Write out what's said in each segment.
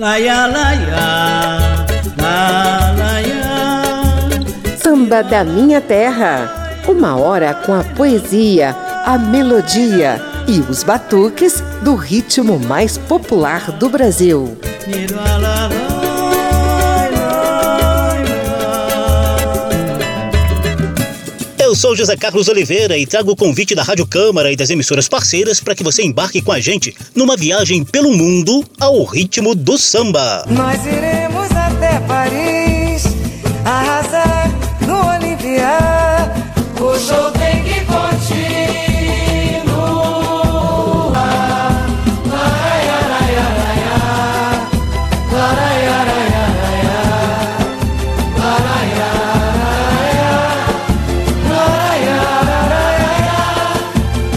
Laia, laia, la, laia. Samba da Minha Terra. Uma hora com a poesia, a melodia e os batuques do ritmo mais popular do Brasil. Eu sou José Carlos Oliveira e trago o convite da Rádio Câmara e das emissoras parceiras para que você embarque com a gente numa viagem pelo mundo ao ritmo do samba. Nós iremos até Paris,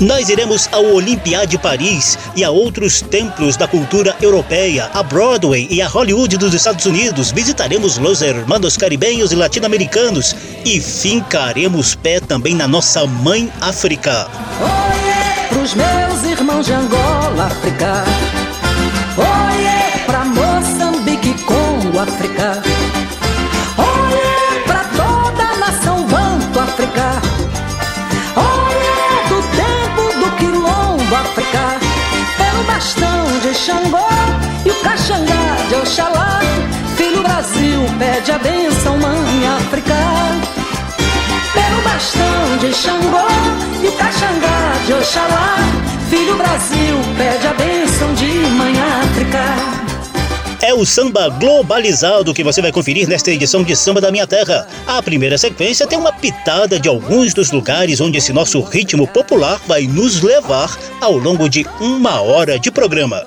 Nós iremos ao Olympia de Paris e a outros templos da cultura europeia, a Broadway e a Hollywood dos Estados Unidos. Visitaremos Los Hermanos Caribenhos e Latino-Americanos e fincaremos pé também na nossa mãe África. Pros meus irmãos de Angola, África. Oiê, pra Moçambique, Congo, África. Bastão de Xangô e o caxangá de Oxalá. Filho Brasil, pede a benção, mãe África pelo bastão de Xangô e o caxangá de Oxalá. Filho Brasil, pede a bênção de Mãe África. É o samba globalizado que você vai conferir nesta edição de Samba da Minha Terra. A primeira sequência tem uma pitada de alguns dos lugares onde esse nosso ritmo popular vai nos levar ao longo de uma hora de programa.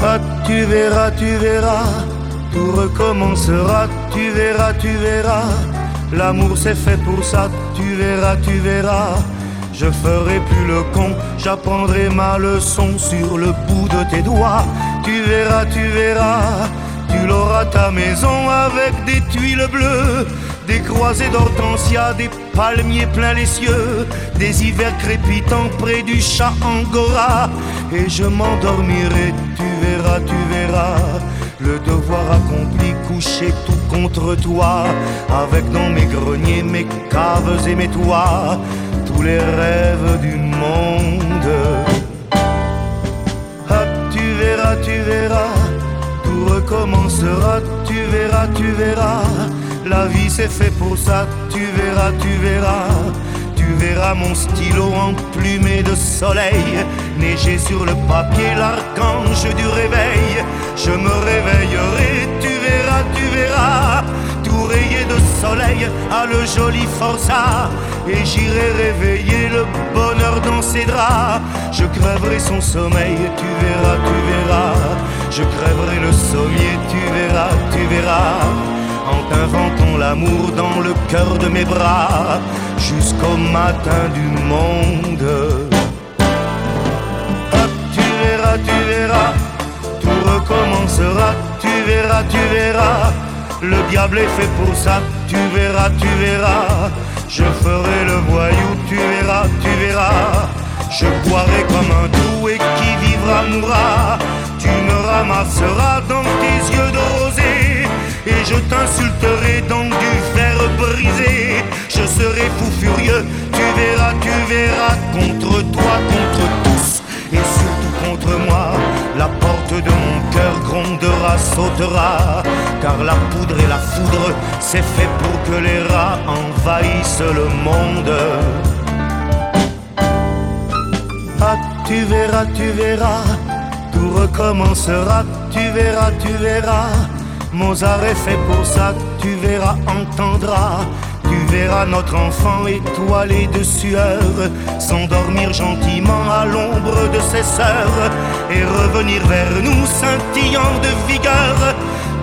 Ah, tu verras, tu verras, tout recommencera, tu verras, tu verras. L'amour c'est fait pour ça, tu verras, tu verras. Je ferai plus le con, j'apprendrai ma leçon sur le bout de tes doigts. Tu verras, tu verras, tu l'auras ta maison avec des tuiles bleues, des croisées d'hortensia, des palmiers plein les cieux, des hivers crépitants près du chat angora. Et je m'endormirai, tu verras, tu verras. Le devoir accompli, couché tout contre toi, avec dans mes greniers, mes caves et mes toits, les rêves du monde. Ah, tu verras, tu verras, tout recommencera, tu verras, tu verras. La vie c'est fait pour ça, tu verras, tu verras. Tu verras mon stylo emplumé de soleil, neiger sur le papier l'archange du réveil. Je me réveillerai, tu verras, tu verras, rayé de soleil à le joli forçat. Et j'irai réveiller le bonheur dans ses draps. Je crèverai son sommeil, tu verras, tu verras. Je crèverai le sommier, tu verras, tu verras. En t'inventant l'amour dans le cœur de mes bras, jusqu'au matin du monde. Tu verras, tu verras, tout recommencera, tu verras, tu verras. Le diable est fait pour ça, tu verras, tu verras. Je ferai le voyou, tu verras, tu verras. Je boirai comme un et qui vivra mourra. Tu me ramasseras dans tes yeux de rosée et je t'insulterai dans du fer brisé. Je serai fou furieux, tu verras, tu verras, contre toi, contre tous et surtout contre moi. La porte de mon cœur grondera, sautera, car la poudre et la foudre, c'est fait pour que les rats envahissent le monde. Ah, tu verras, tu verras, tout recommencera, tu verras, tu verras. Mozart est fait pour ça, tu verras, entendras. Tu verras notre enfant étoilé de sueur s'endormir gentiment à l'ombre de ses sœurs et revenir vers nous scintillant de vigueur.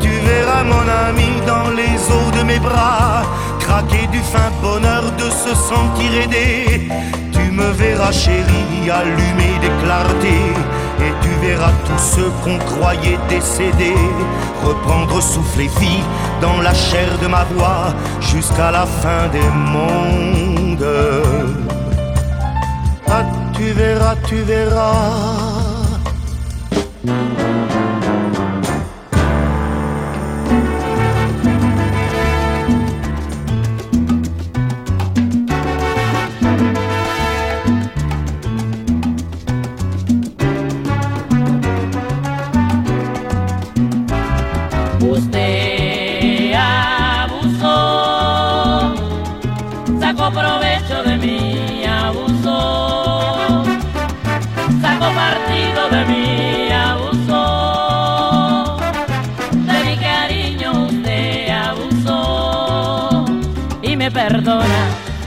Tu verras mon ami dans les eaux de mes bras craquer du fin bonheur de se sentir aidé. Tu me verras chérie allumé des clartés et tu verras tous ceux qu'on croyait décédés reprendre souffle et vie dans la chair de ma voix jusqu'à la fin des mondes. Ah, tu verras, tu verras.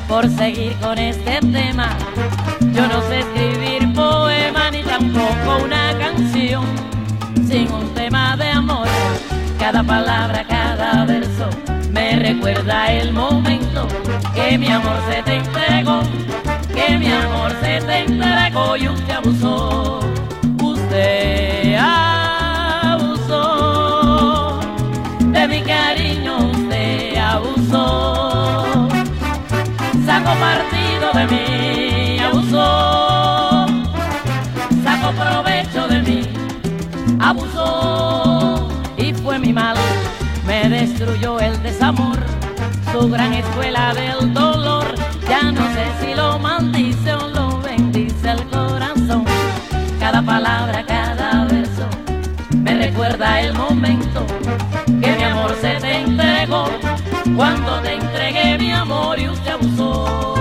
Por seguir con este tema. Yo no sé escribir poema ni tampoco una canción sin un tema de amor. Cada palabra, cada verso me recuerda el momento que mi amor se te entregó, que mi amor se te entregó y usted abusó. Usted abusó. De mi cariño, usted abusó. Sacó partido de mí, abusó, sacó provecho de mí, abusó. Y fue mi mal, me destruyó el desamor, su gran escuela del dolor, ya no sé si lo maldice o lo bendice el corazón, cada palabra, cada verso, me recuerda el momento que mi amor se te entregó, cuando te entregué mi amor y usted abusó.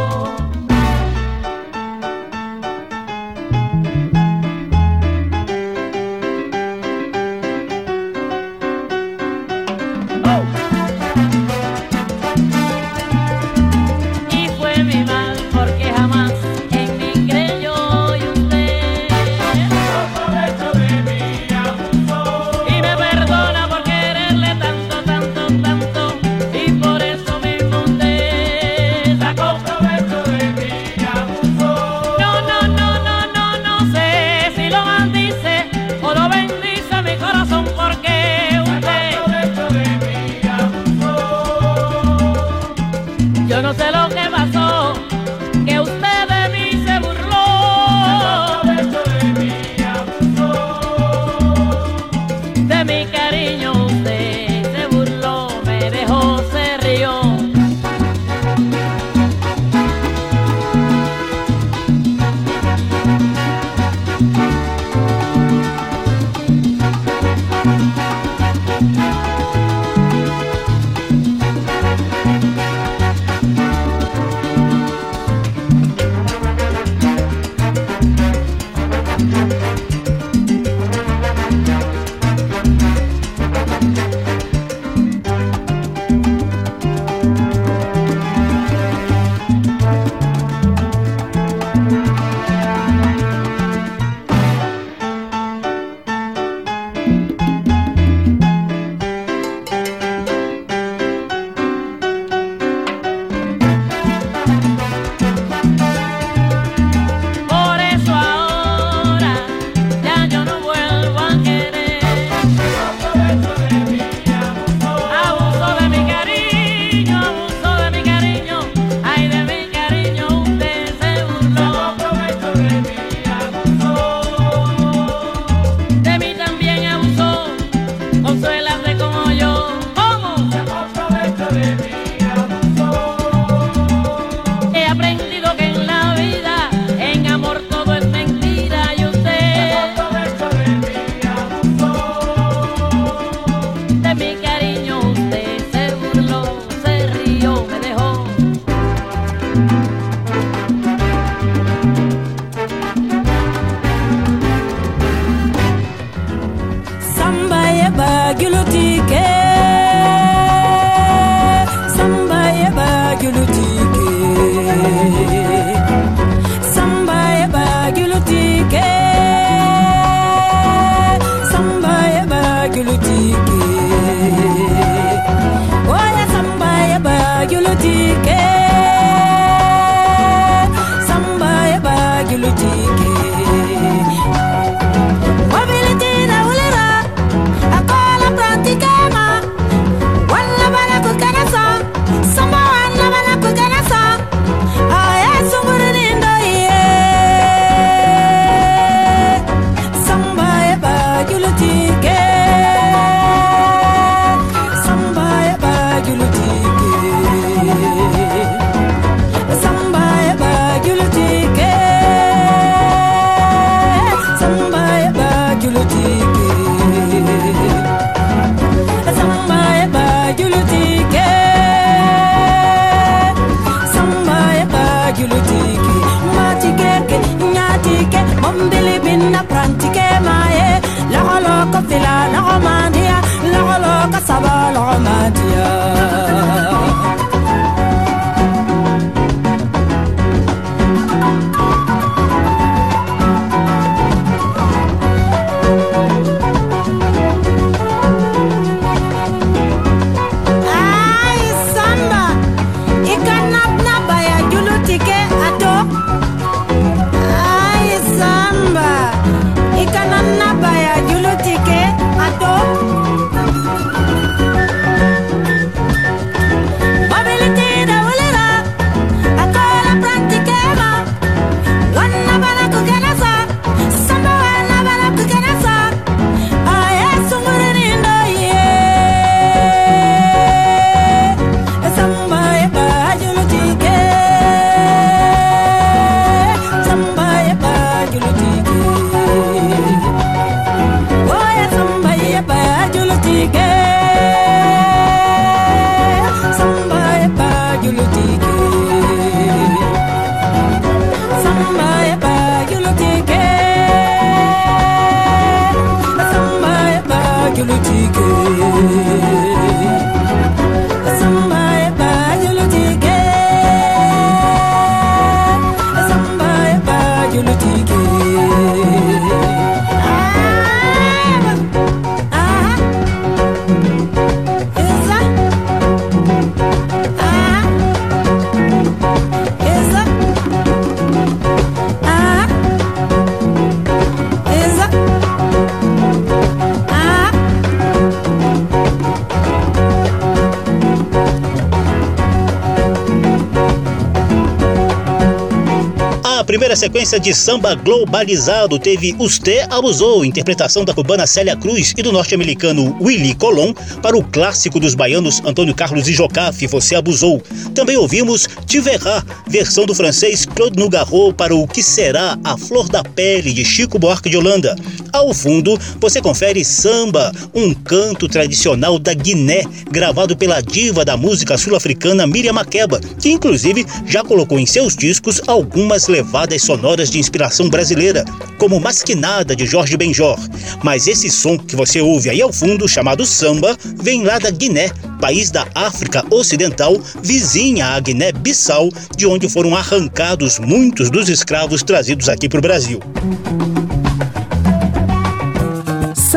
Sequência de samba globalizado teve Usted Abusou, interpretação da cubana Célia Cruz e do norte-americano Willie Colon, para o clássico dos baianos Antônio Carlos e Jocafe, Você Abusou. Também ouvimos Tiverá, versão do francês Claude Nougaro para o Que Será a Flor da Pele, de Chico Buarque de Holanda. Ao fundo, você confere Samba, um canto tradicional da Guiné, gravado pela diva da música sul-africana Miriam Makeba, que inclusive já colocou em seus discos algumas levadas sonoras de inspiração brasileira, como Masquinada de Jorge Benjor. Mas esse som que você ouve aí ao fundo, chamado samba, vem lá da Guiné, país da África Ocidental, vizinha à Guiné-Bissau, de onde foram arrancados muitos dos escravos trazidos aqui para o Brasil.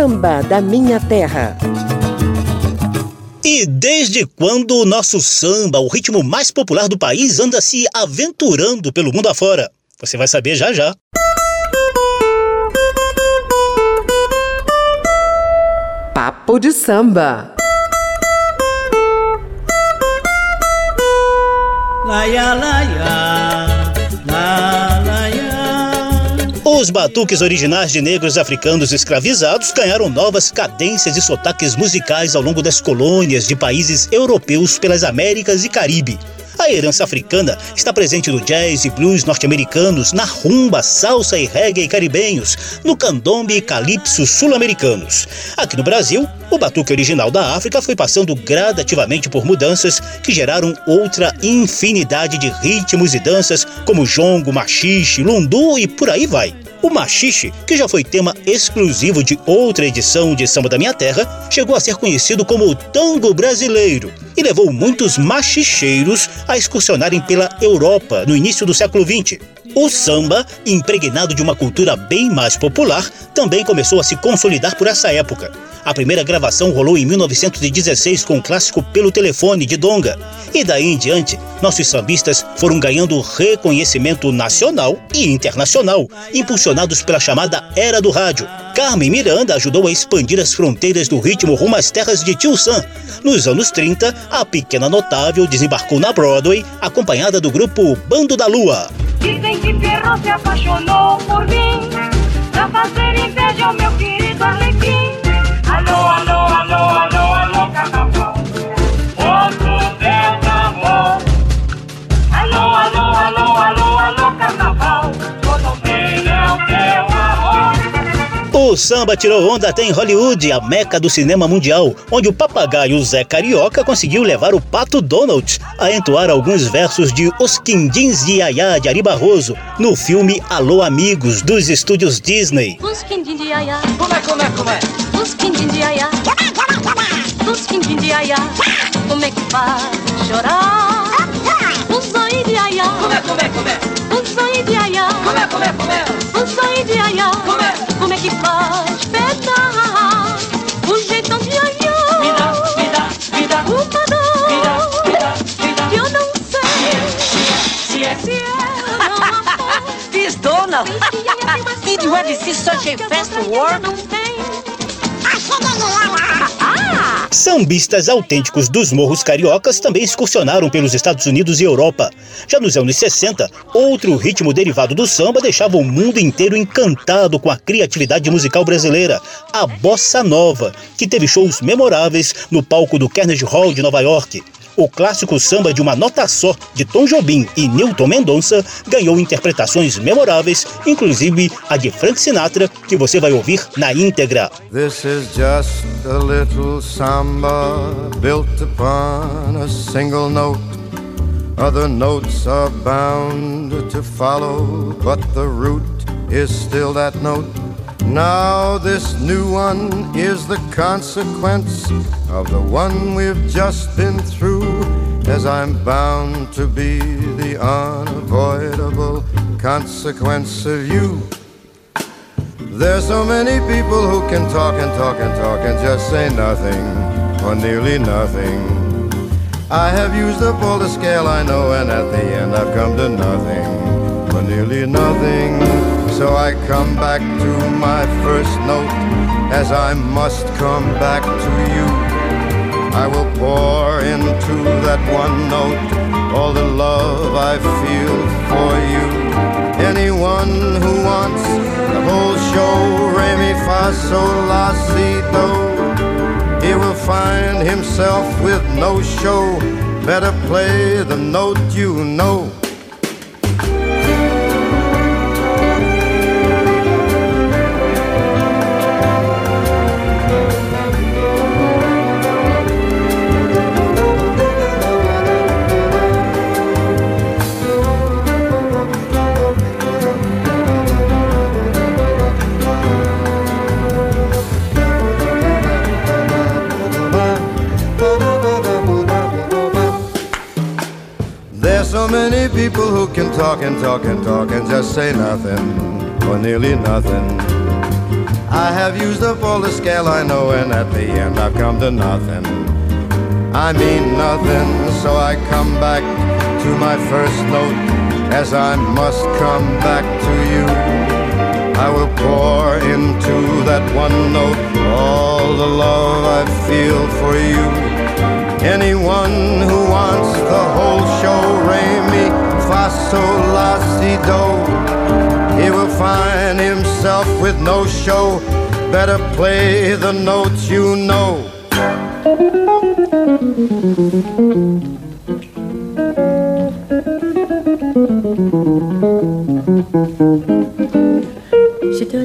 Samba da Minha Terra. E desde quando o nosso samba, o ritmo mais popular do país, anda se aventurando pelo mundo afora? Você vai saber já já. Papo de samba. Laia, laia, Os batuques originais de negros africanos escravizados ganharam novas cadências e sotaques musicais ao longo das colônias de países europeus pelas Américas e Caribe. A herança africana está presente no jazz e blues norte-americanos, na rumba, salsa e reggae caribenhos, no candombe e calypso sul-americanos. Aqui no Brasil, o batuque original da África foi passando gradativamente por mudanças que geraram outra infinidade de ritmos e danças, como jongo, machixe, lundu e por aí vai. O machixe, que já foi tema exclusivo de outra edição de Samba da Minha Terra, chegou a ser conhecido como o tango brasileiro e levou muitos machicheiros a excursionarem pela Europa no início do século XX. O samba, impregnado de uma cultura bem mais popular, também começou a se consolidar por essa época. A primeira gravação rolou em 1916 com o clássico Pelo Telefone de Donga. E daí em diante, nossos sambistas foram ganhando reconhecimento nacional e internacional, impulsionados pela chamada Era do Rádio. Carmen Miranda ajudou a expandir as fronteiras do ritmo rumo às terras de Tio Sam. Nos anos 30, a pequena notável desembarcou na Broadway, acompanhada do grupo Bando da Lua. Dizem que Ferro se apaixonou por mim, pra fazer inveja ao meu querido Arlequim. Samba tirou onda até em Hollywood, a meca do cinema mundial, onde o papagaio Zé Carioca conseguiu levar o pato Donald a entoar alguns versos de Os Quindins de Yaya de Ari Barroso no filme Alô Amigos dos estúdios Disney. Os quindim de aiá, Como é, como é, como é? os quindim de aiá, os quindim de aiá, como é que faz chorar? Os zói de aiá, Como é, como é, como é? os zói de aiá, Como é, como é, como é? os zói de aiá, Como é? É que faz petar? O jeitão de aiá, Me dá, me dá, me dá, uma me dá, dor, me dá, me dá. que eu não sei Se é, se é ou não amor. This Donald. Did you ever see such a fast world? Não tem. Sambistas autênticos dos morros cariocas também excursionaram pelos Estados Unidos e Europa. Já nos anos 60, outro ritmo derivado do samba deixava o mundo inteiro encantado com a criatividade musical brasileira, a bossa nova, que teve shows memoráveis no palco do Carnegie Hall de Nova York. O clássico samba de uma nota só de Tom Jobim e Newton Mendonça ganhou interpretações memoráveis, inclusive a de Frank Sinatra, que você vai ouvir na íntegra. This is just a little samba built upon a single note. Other notes are bound to follow, but the root is still that note. Now, this new one is the consequence of the one we've just been through, as I'm bound to be the unavoidable consequence of you. There's so many people who can talk and talk and talk and just say nothing or nearly nothing. I have used up all the scale I know, and at the end I've come to nothing or nearly nothing. So I come back to my first note as I must come back to you. I will pour into that one note all the love I feel for you. Anyone who wants the whole show, re mi fa la si do, he will find himself with no show. Better play the note you know. Many people who can talk and talk and talk and just say nothing or nearly nothing. I have used up all the scale I know, and at the end I've come to nothing. I mean nothing, so I come back to my first note as I must come back to you. I will pour into that one note all the love I feel for you. Anyone who the whole show, re mi fa la si do, he will find himself with no show. Better play the notes you know. She do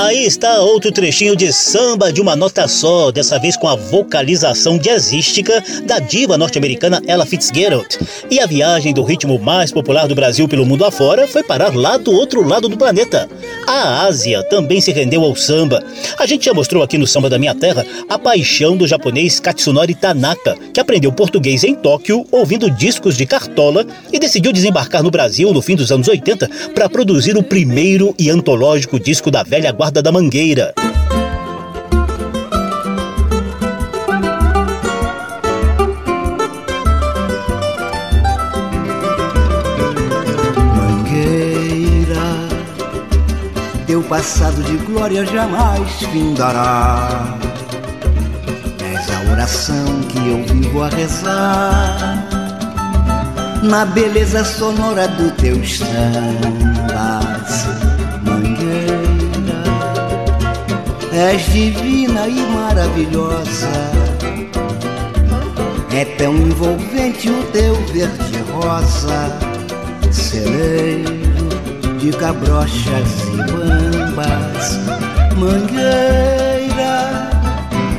Aí está outro trechinho de samba de uma nota só, dessa vez com a vocalização jazzística da diva norte-americana Ella Fitzgerald. E a viagem do ritmo mais popular do Brasil pelo mundo afora foi parar lá do outro lado do planeta. A Ásia também se rendeu ao samba. A gente já mostrou aqui no Samba da Minha Terra a paixão do japonês Katsunori Tanaka, que aprendeu português em Tóquio ouvindo discos de cartola e decidiu desembarcar no Brasil no fim dos anos 80 para produzir o primeiro e antológico disco da velha guarda da. Mangueira, passado de glória jamais findará. És a oração que eu vivo a rezar na beleza sonora do teu sambas És divina e maravilhosa. É tão envolvente o teu verde rosa, celeiro de cabrochas e bambas, mangueira.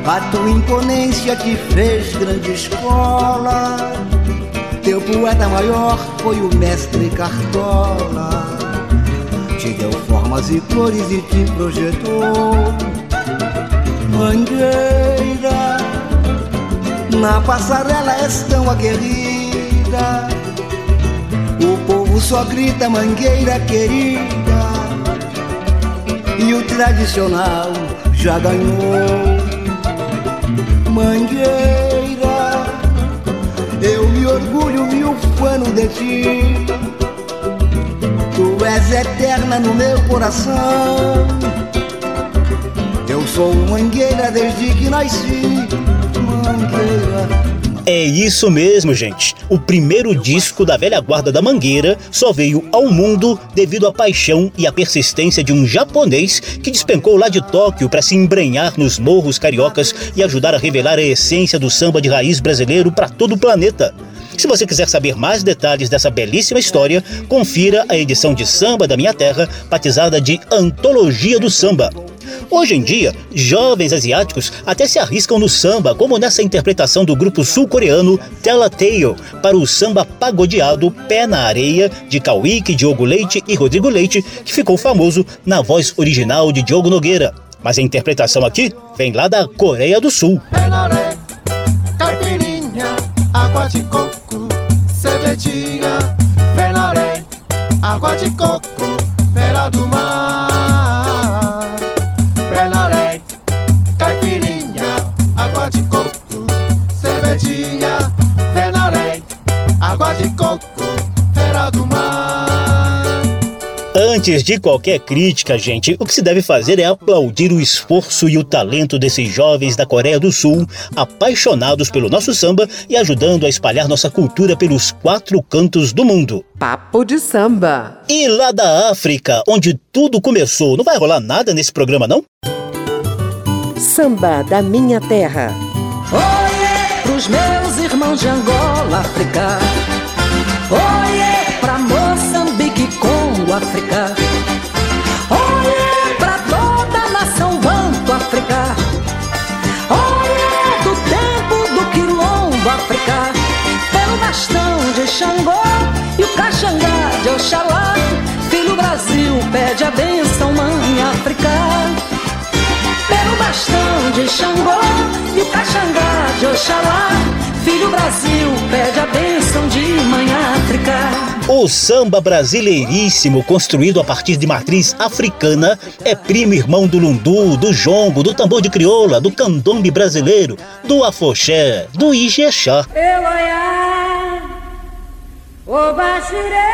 A tua imponência te fez grande escola. Teu poeta maior foi o mestre Cartola. Te deu formas e cores e te projetou mangueira. Na passarela és tão aguerrida. Só grita mangueira querida. E o tradicional já ganhou. Mangueira, eu me orgulho, me ufano de ti. Tu és eterna no meu coração. Eu sou mangueira desde que nasci, mangueira. É isso mesmo, gente. O primeiro disco da velha guarda da Mangueira só veio ao mundo devido à paixão e à persistência de um japonês que despencou lá de Tóquio para se embrenhar nos morros cariocas e ajudar a revelar a essência do samba de raiz brasileiro para todo o planeta. Se você quiser saber mais detalhes dessa belíssima história, confira a edição de Samba da Minha Terra, batizada de Antologia do Samba. Hoje em dia, jovens asiáticos até se arriscam no samba, como nessa interpretação do grupo sul-coreano Telltale para o samba pagodeado Pé na Areia de Kawik, Diogo Leite e Rodrigo Leite, que ficou famoso na voz original de Diogo Nogueira. Mas a interpretação aqui vem lá da Coreia do Sul. Água de coco, cervejinha, venaré, água de coco, beira do mar. Antes de qualquer crítica, gente, o que se deve fazer é aplaudir o esforço e o talento desses jovens da Coreia do Sul, apaixonados pelo nosso samba e ajudando a espalhar nossa cultura pelos quatro cantos do mundo. Papo de samba. E lá da África, onde tudo começou, não vai rolar nada nesse programa, não? Samba da minha terra. Oiê pros meus irmãos de Angola, África. África. Pra toda a nação Banto, África. Oiê do tempo do Quilombo, África. Pelo bastão de Xangô e o caxangá de Oxalá. Filho Brasil pede a benção, mãe África pelo bastão de Xangô e o caxangá de Oxalá. Filho Brasil pede a bênção de Mãe África. O samba brasileiríssimo, construído a partir de matriz africana, é primo irmão do lundu, do jongo, do tambor de crioula, do candombe brasileiro, do afoxé, do ijexá. Eloiá, o Baxire,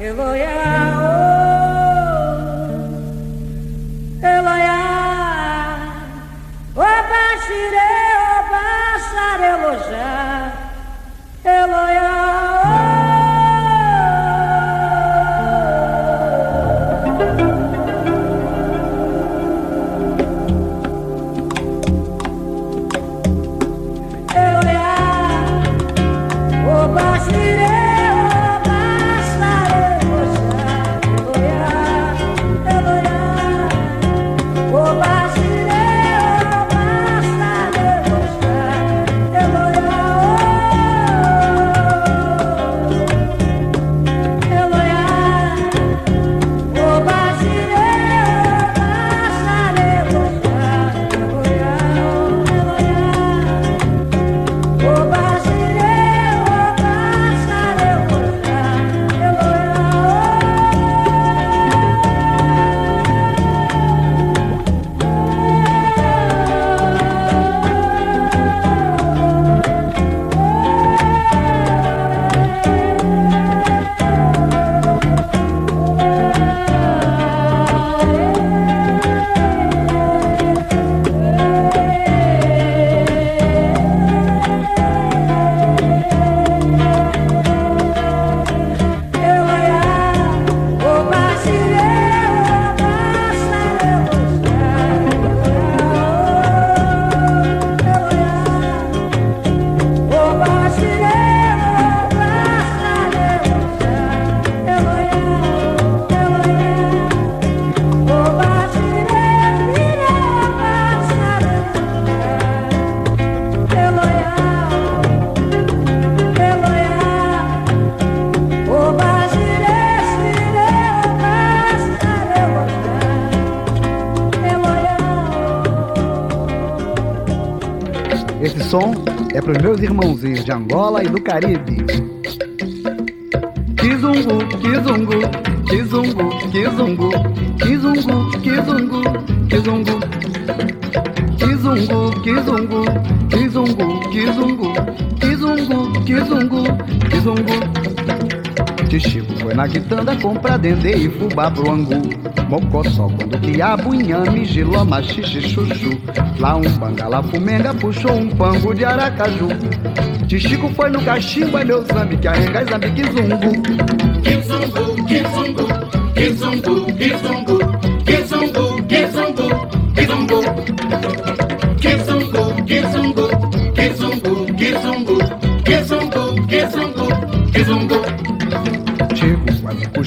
o Baxarelojá, Esse meus irmãozinhos de Angola e do Caribe. Kizungu, kizungu, kizungu, kizungu, kizungu, kizungu, kizungu. Kizungu, kizungu, kizungu, kizungu, kizungu, kizungu, kizungu. Tichico foi na quitanda comprar dendê e fubá pro angu. Mocossó, quando quiabo, inhame, giloma, xixi, chuchu. Lá um bangala, fumenga, puxou um pango de aracaju. Tichico foi no cachimbo, é meu zambi, que arrenga, zambi, kizungu. Kizungu, kizungu, kizungu, kizungu, kizungu, kizungu, kizungu.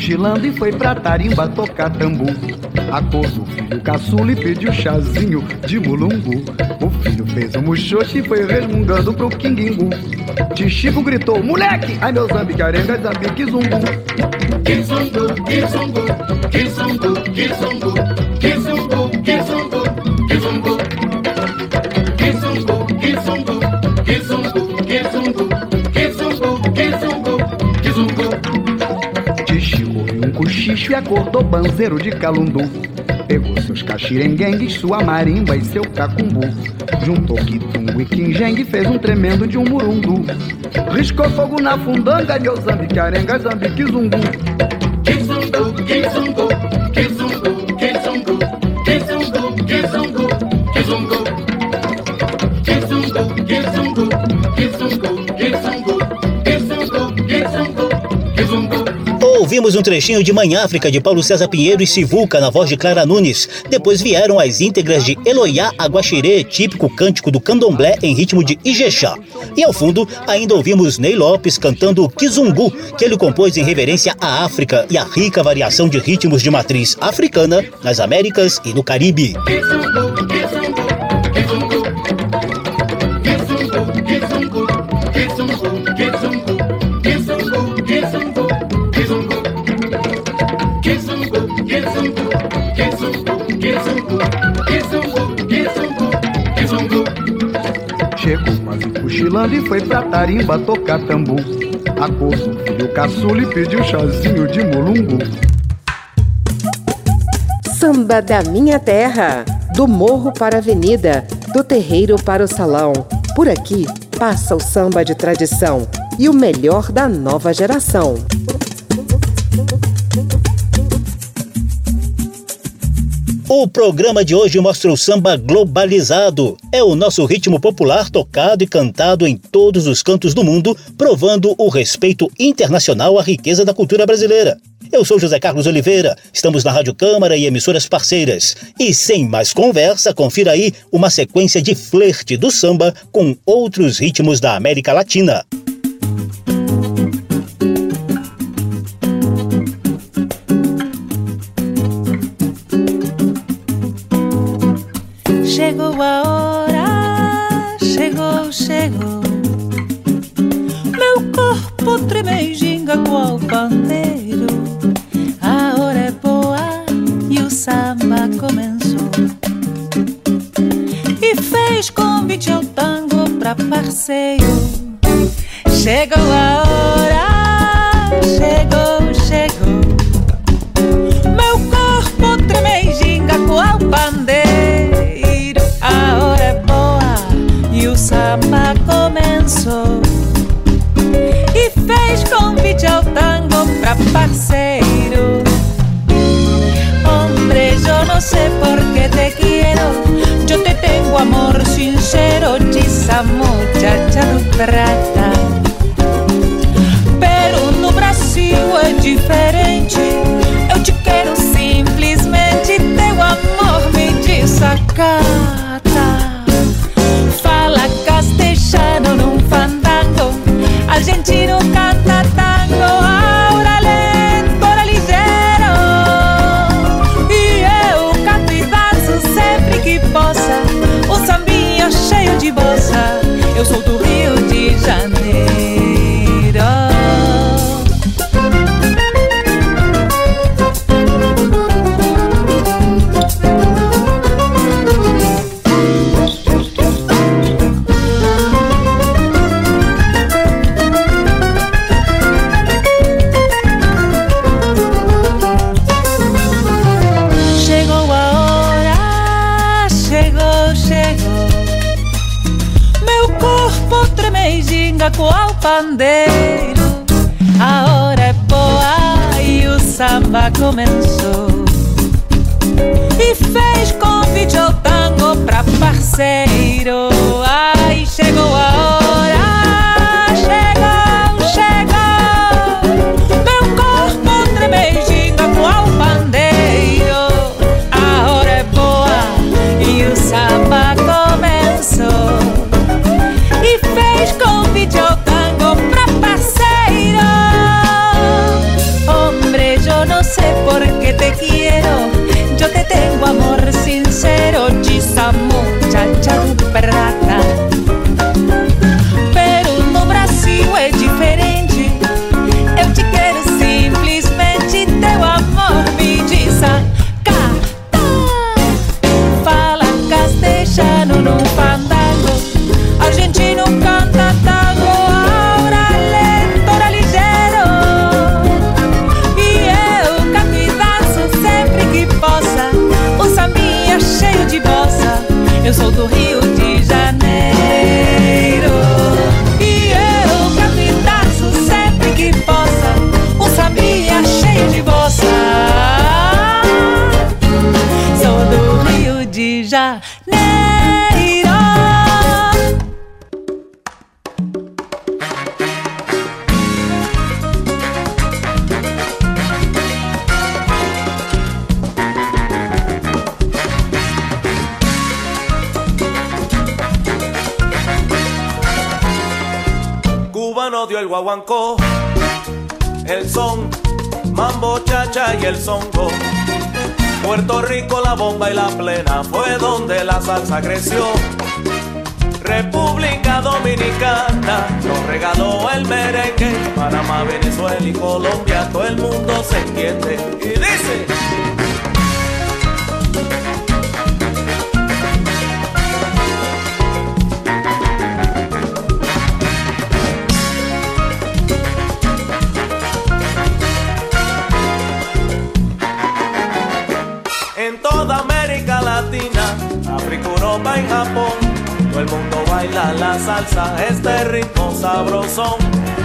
Cochilando e foi pra tarimba tocar tambu. Acordou o filho caçula e pediu chazinho de mulungu. O filho fez um muxoxi e foi resmungando pro quinguingu. Tichico gritou, moleque! Ai meu zambi, que arenga, zambi. Kizungu, kizungu, kizungu, kizungu, kizungu, kizungu, kizungu. Kizungu, e acordou banzeiro de calundu. Pegou seus caxirenguengues, sua marimba e seu cacumbu. Juntou quitungo e quinjengue fez um tremendo de um murundu. Riscou fogo na fundanga, meu zambi, que arenga, zambi, kizungu. Ouvimos um trechinho de Mãe África de Paulo César Pinheiro e Sivuca na voz de Clara Nunes. Depois vieram as íntegras de Eloiá Aguaxerê, típico cântico do candomblé em ritmo de Ijexá. E ao fundo, ainda ouvimos Ney Lopes cantando Kizungu, que ele compôs em reverência à África e à rica variação de ritmos de matriz africana nas Américas e no Caribe. Cochilando e foi pra tarimba tocar tambu. Acordou o filho caçula e pediu chazinho de mulungu. Samba da minha terra, do morro para a avenida, do terreiro para o salão. Por aqui passa o samba de tradição e o melhor da nova geração. O programa de hoje mostra o samba globalizado. É o nosso ritmo popular tocado e cantado em todos os cantos do mundo, provando o respeito internacional à riqueza da cultura brasileira. Eu sou José Carlos Oliveira, estamos na Rádio Câmara e emissoras parceiras. E sem mais conversa, confira aí uma sequência de flerte do samba com outros ritmos da América Latina. Ginga qual pandeiro. A hora é boa e o samba começou. E fez convite ao tango pra parceiro. Chegou a hora, chegou, chegou. Meu corpo treme e ginga qual pandeiro. A hora é boa e o samba começou. Fez convite ao tango pra parceiro. Hombre, yo no sé por qué te quiero. Yo te tengo amor sincero, esa muchacha do prata. Pero no Brasil é diferente. Eu te quero simplesmente. Teu amor me desacata. Fala castelhano num fandango. Argentino canta el guaguancó, el son, mambo, chacha y el songo. Puerto Rico, la bomba y la plena fue donde la salsa creció. República Dominicana nos regaló el merengue. Panamá, Venezuela y Colombia, todo el mundo se entiende. Y dice. en Japón. Todo el mundo baila la salsa, este ritmo sabrosón.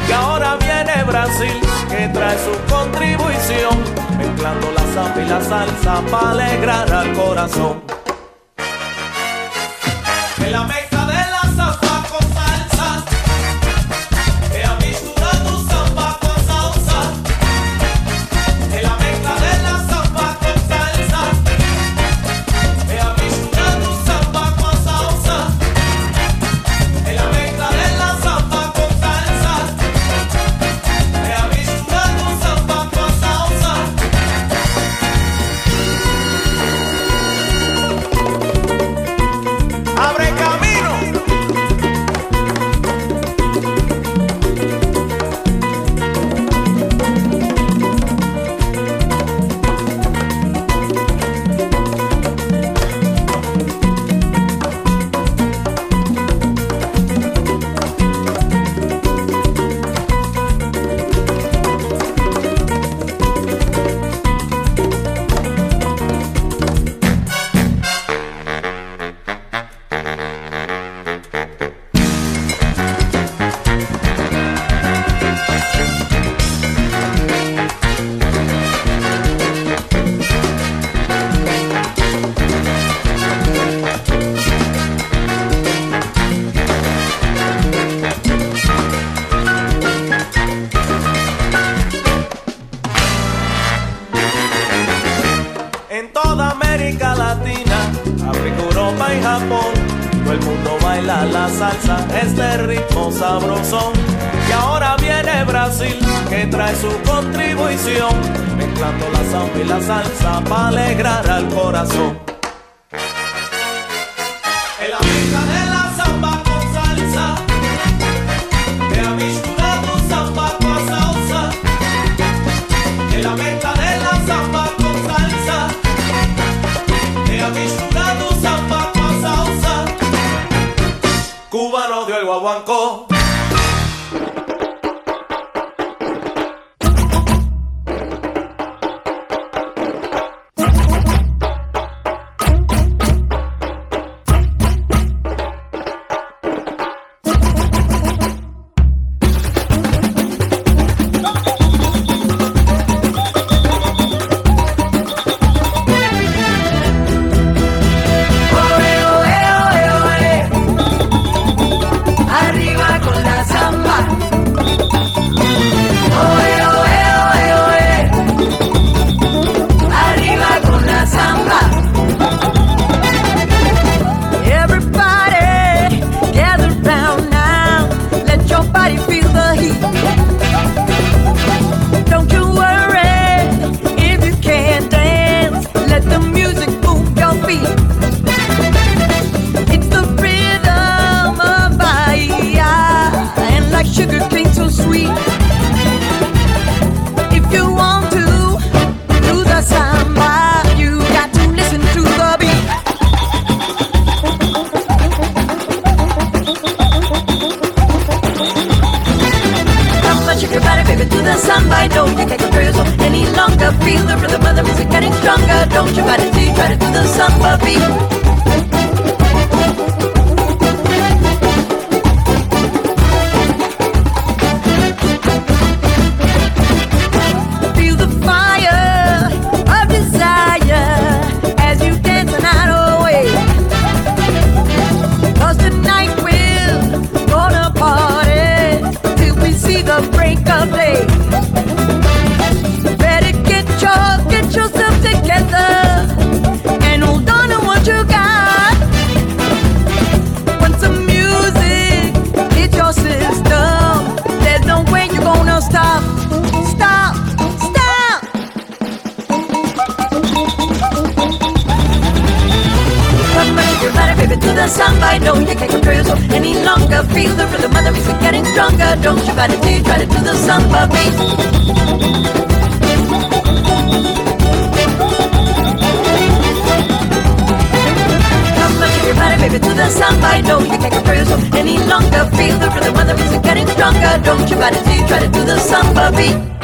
Y ahora viene Brasil, que trae su contribución, mezclando la samba y la salsa para alegrar al corazón. En la you. Any longer. Feel the rhythm getting stronger. Don't you try to do, try to do the samba beat.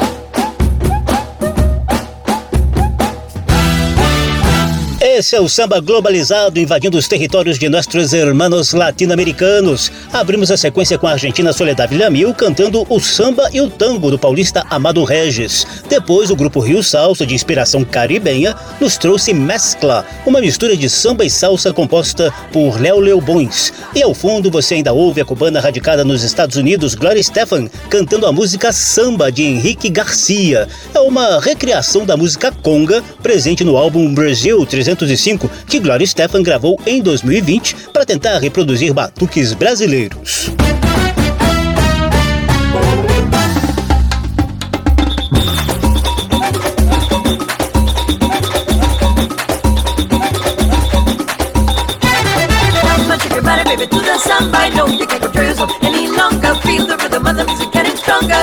Esse é o samba globalizado invadindo os territórios de nossos hermanos latino-americanos. Abrimos a sequência com a argentina Soledad Villamil cantando o samba e o tango do paulista Amado Regis. Depois, o grupo Rio Salsa, de inspiração caribenha, nos trouxe Mescla, uma mistura de samba e salsa composta por Léo Leobões. E ao fundo, você ainda ouve a cubana radicada nos Estados Unidos, Gloria Stefan, cantando a música Samba de Henrique Garcia. É uma recriação da música conga, presente no álbum Brasil 305, que Gloria Stefan gravou em 2020 para tentar reproduzir batuques brasileiros.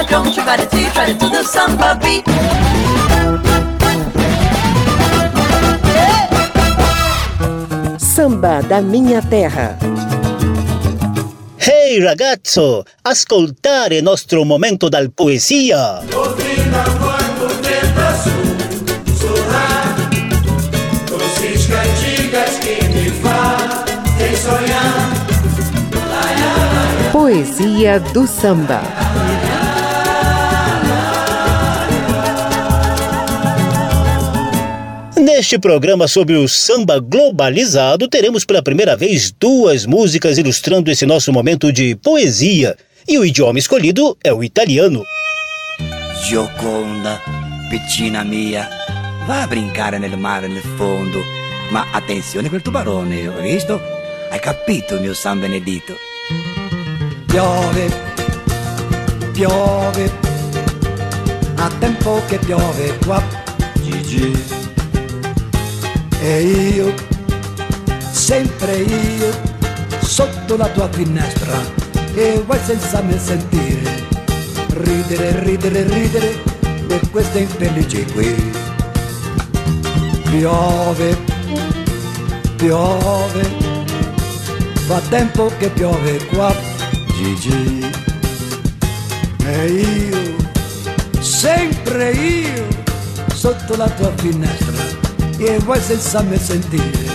Don't you try to do the samba beat. Samba da Minha Terra. Hey ragazzo, ascoltare nostro momento dal poesia. Poesia do samba. Neste programa sobre o samba globalizado, teremos pela primeira vez duas músicas ilustrando esse nosso momento de poesia. E o idioma escolhido é o italiano. Gioconda, piccina mia, va a brincare nel mare nel fondo. Ma attenzione quel tubarone, visto? Hai capito, mio San Benedito? Piove, piove, a tempo che piove qua, Gigi. E io, sempre io, sotto la tua finestra, e vuoi senza me sentire, ridere, ridere, ridere, per queste infelici qui. Piove, piove, fa tempo che piove qua, Gigi. E io, sempre io, sotto la tua finestra, e vuoi senza me sentire,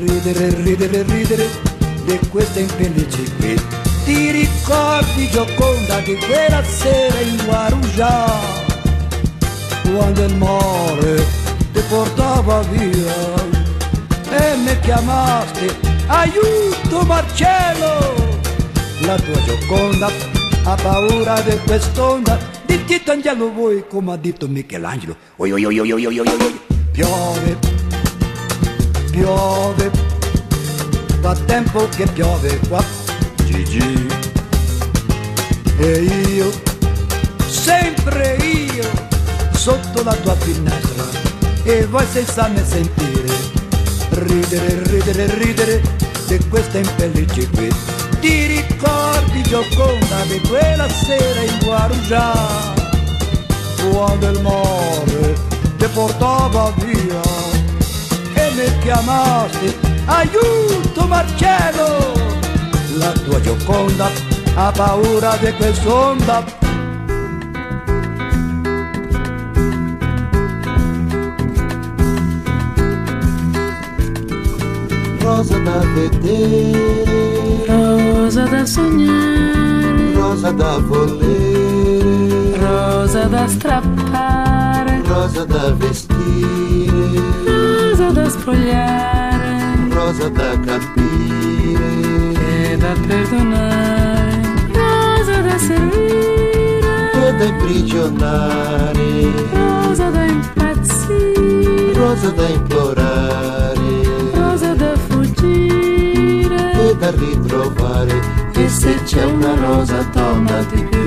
ridere, ridere, ridere, di queste infelici qui. Ti ricordi Gioconda di quella sera in Guarujá, quando il mare ti portava via e mi chiamaste, aiuto Marcello! La tua Gioconda ha paura di quest'onda di Tito Angelo voi come ha detto Michelangelo. Oi, oi, oi, oi, oi, oi, oi. Piove, piove, fa tempo che piove qua, Gigi. E io, sempre io, sotto la tua finestra, e voi senza me sentire, ridere, ridere, ridere, di queste infelici qui. Ti ricordi Gioconda di quella sera in Guarujá, quando il mare te portava via. E mi chiamasti aiuto Marcello! La tua gioconda ha paura di quest'onda Rosa da vedere. Rosa da sognare. Rosa da volere. Rosa da strappare rosa da vestire, rosa da spogliare, rosa da capire. E da perdonare, rosa da servire, e da imprigionare, rosa da impazzire, rosa da implorare. Rosa da fuggire, e da ritrovare. E se c'è una rosa tonna di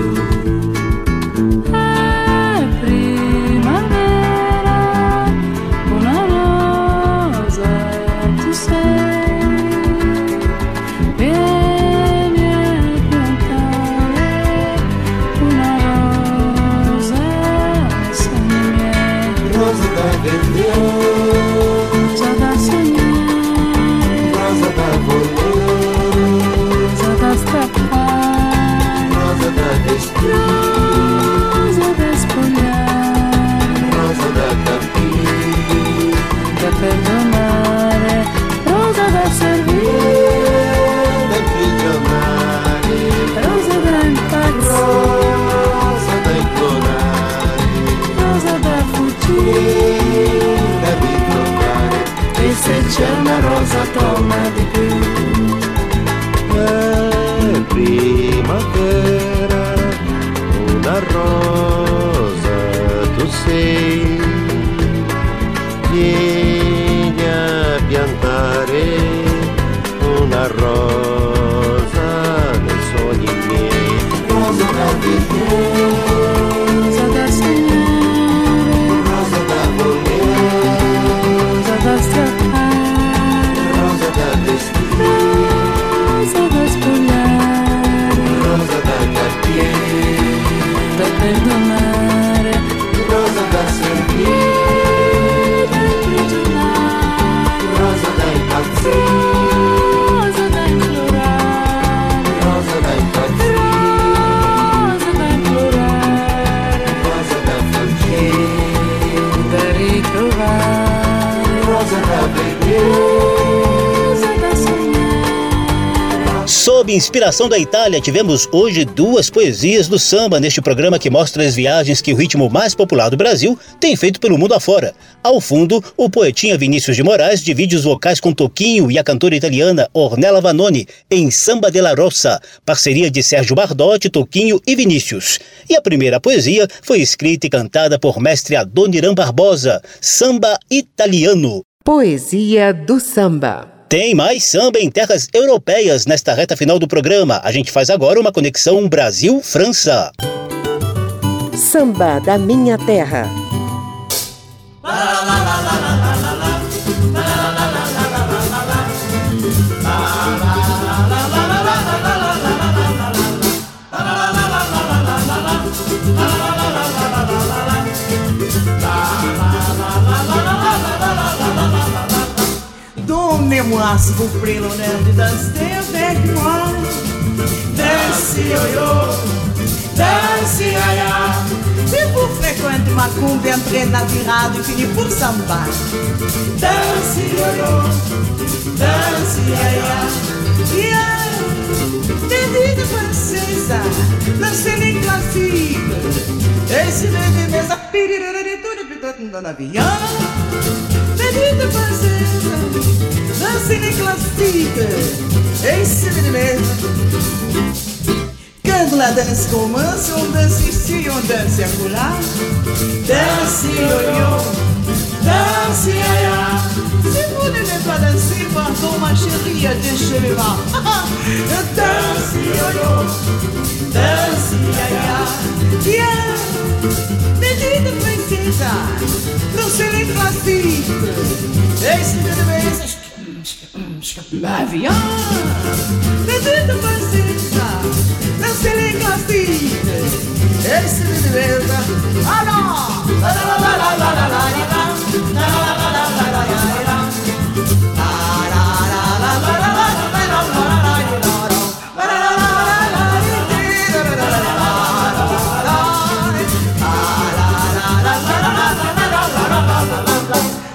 inspiração da Itália, tivemos hoje duas poesias do samba neste programa que mostra as viagens que o ritmo mais popular do Brasil tem feito pelo mundo afora. Ao fundo, o poetinha Vinícius de Moraes divide os vocais com Toquinho e a cantora italiana Ornella Vanoni em Samba della Rossa, parceria de Sérgio Bardotti, Toquinho e Vinícius. E a primeira poesia foi escrita e cantada por mestre Adoniran Barbosa, Samba Italiano. Poesia do samba. Tem mais samba em terras europeias nesta reta final do programa. A gente faz agora uma conexão Brasil-França. Samba da minha terra. Donnez-moi lasso comprilo nel dance dança vecchio Dance yo-yo, dance yaya Vivo frequente macumba e entrei na e fini por sambar Dance yo-yo, dance yaya Yeah, bebida francesa, dancei nem classica Esse bebê mesa, piririririturi, pitotando na viana Bebida francesa Dancem na classifica, em cima de mesa. Quando lá dança com manso, um dança ici, um dança acolá. Dança ioiô, dança iaiá. Se você não pode dançar, pardon ma chérie, deixez-moi. dança ioiô, dança iaiá. dê de princesa. dança e classifica, em cima de mesa danse les la la la la la la la la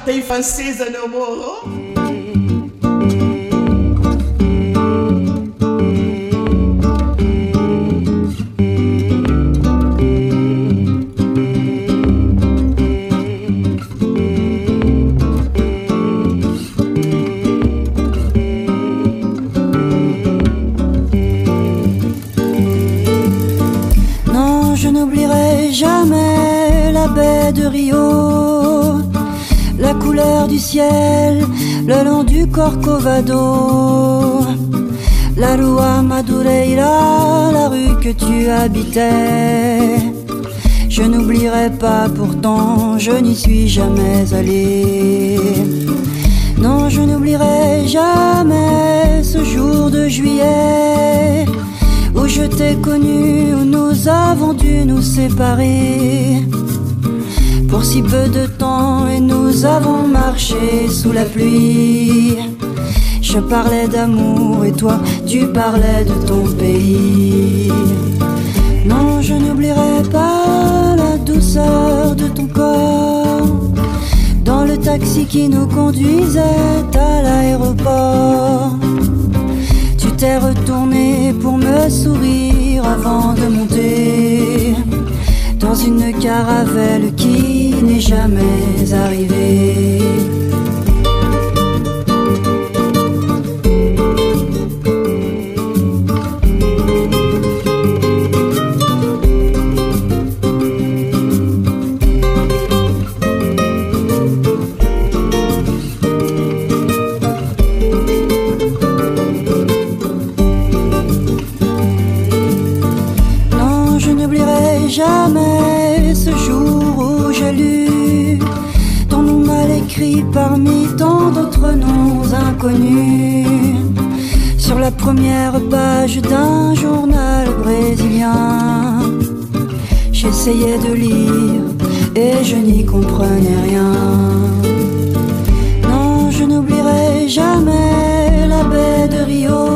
Tem francesa no morro du ciel le long du Corcovado, la rua Madureira, la rue que tu habitais. Je n'oublierai pas pourtant, je n'y suis jamais allé. Non, je n'oublierai jamais ce jour de juillet où je t'ai connu, où nous avons dû nous séparer. Pour si peu de temps et nous avons marché sous la pluie. Je parlais d'amour et toi tu parlais de ton pays. Non, je n'oublierai pas la douceur de ton corps dans le taxi qui nous conduisait à l'aéroport. Tu t'es retourné pour me sourire avant de monter dans une caravelle qui n'est jamais arrivée. Première page d'un journal brésilien, j'essayais de lire et je n'y comprenais rien. Non, je n'oublierai jamais la baie de Rio,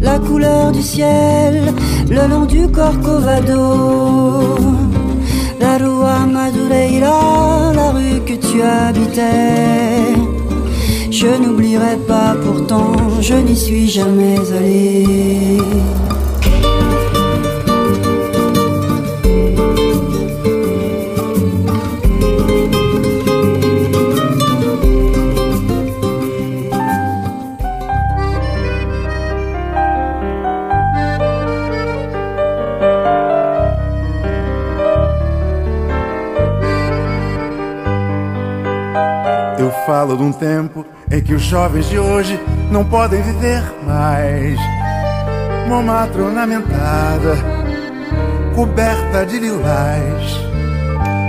la couleur du ciel le long du Corcovado, la rua Madureira, la rue que tu habitais. Je n'oublierai pas pourtant, je n'y suis jamais allé. Os jovens de hoje não podem viver mais. Montmartre ornamentada, coberta de lilás.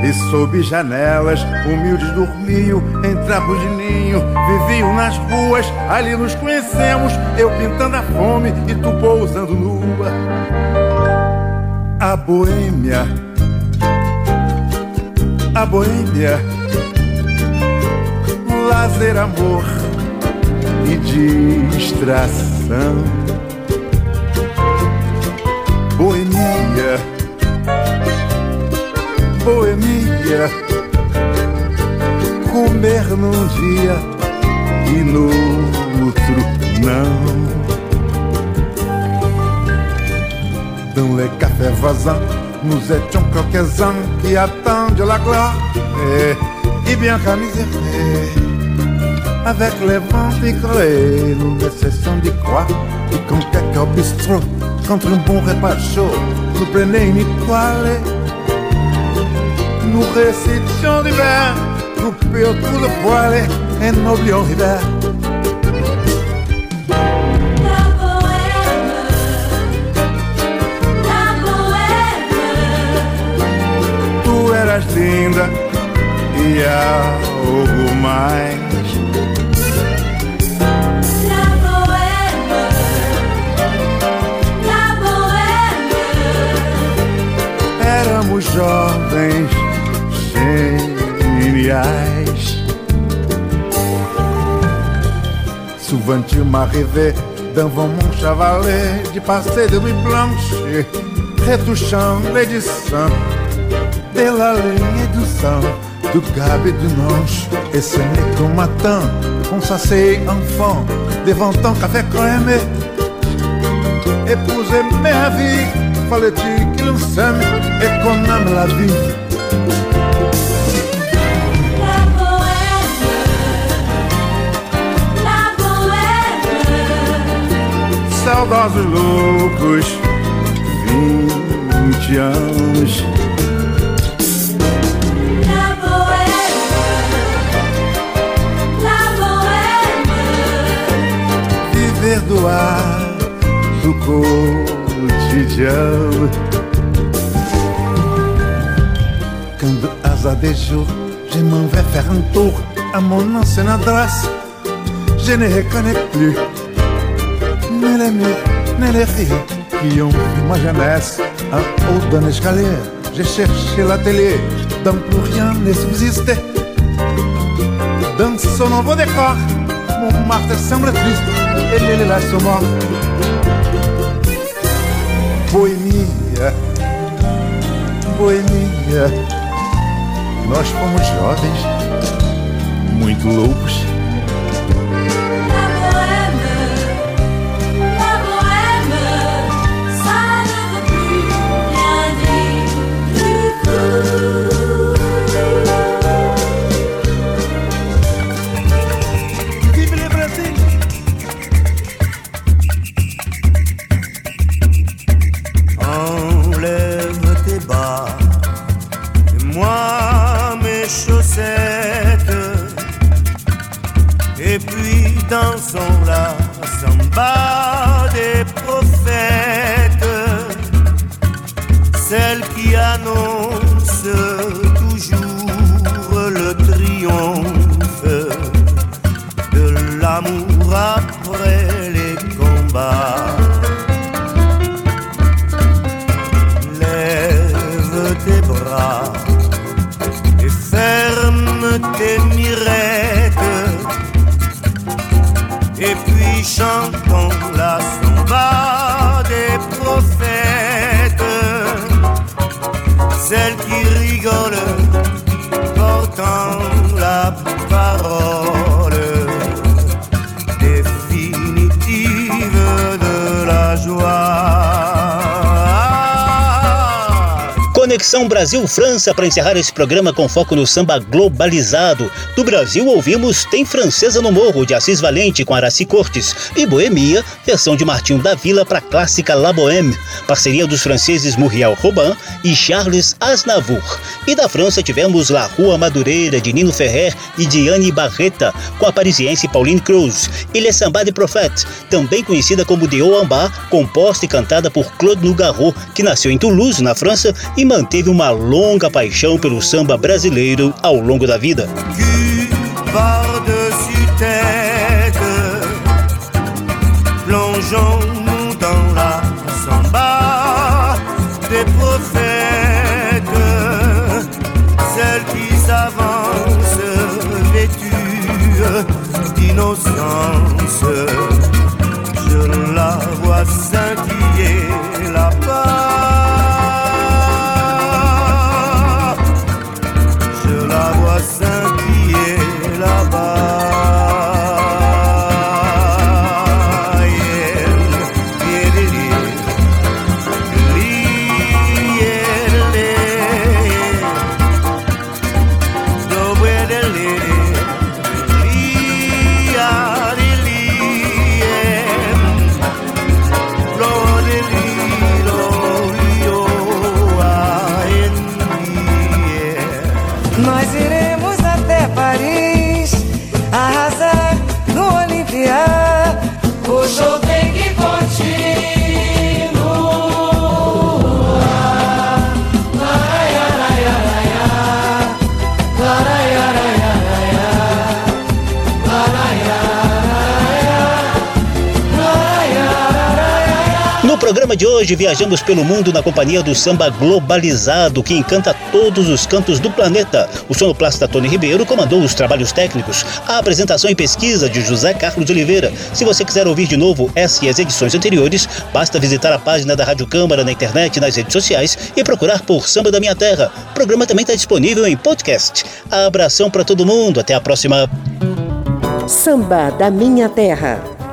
E sob janelas, humildes dormiam em trapos de ninho. Viviam nas ruas, ali nos conhecemos. Eu pintando a fome e tu pousando nua. A boêmia, a boêmia lazer, amor e distração. Boemia, boemia, comer num dia e no outro não. Dans les cafés voisins, nous étions quelques-uns qui attendent la gloire. Et, et bien qu'à misère, avec les vents picolés, nous ne cessons d'y croire. Et quand quelqu'un bistrot, contre un bon repas chaud, nous prenait une étoile. Nous récitions l'hiver, nous payons tout le poil et n'oublions l'hiver. Tu eras linda e algo mais. Jovens geniais. Souvent tu m'arrivais devant mon chavalet de passer de nuit blanche, retouchant l'édition de la ligne du sang, du gabe et du manche. Et ce n'est qu'au matin qu'on enfant devant ton café crème. Épouser ma vie, fallait-il qu'il s'aime et qu'on aime la vie. Saudosos loucos, vinte anos. La bohème, la bohème. Viver do ar do Quand hasard des jours, je m'en vais faire un tour à mon ancienne adresse. Je ne reconnais plus ni les murs, ni les filles qui ont vu ma jeunesse. En haut d'un escalier, j'ai cherché l'atelier dont plus rien ne subsistait. Dans ce nouveau décor, mon marteau semble triste et les là sont morts. Boemia, boemia, nós fomos jovens, muito loucos. Et puis dansons la samba des prophètes celle qui annonce Conexão Brasil-França para encerrar esse programa com foco no samba globalizado. Do Brasil ouvimos Tem Francesa no Morro, de Assis Valente com Araci Cortes e Boemia, versão de Martinho da Vila para a clássica La Bohème, parceria dos franceses Muriel Robin e Charles Aznavour. E da França tivemos La Rua Madureira, de Nino Ferrer e Diane Barreta, com a parisiense Pauline Cruz. Ilha Samba de Prophète, também conhecida como De Oamba, composta e cantada por Claude Nougaro, que nasceu em Toulouse, na França, e manteve uma longa paixão pelo samba brasileiro ao longo da vida. par-dessus hoje, viajamos pelo mundo na companhia do samba globalizado, que encanta todos os cantos do planeta. O sonoplasta Tony Ribeiro comandou os trabalhos técnicos, a apresentação e pesquisa de José Carlos Oliveira. Se você quiser ouvir de novo essa e as edições anteriores, basta visitar a página da Rádio Câmara na internet nas redes sociais e procurar por Samba da Minha Terra. O programa também está disponível em podcast. Abração para todo mundo, até a próxima. Samba da Minha Terra.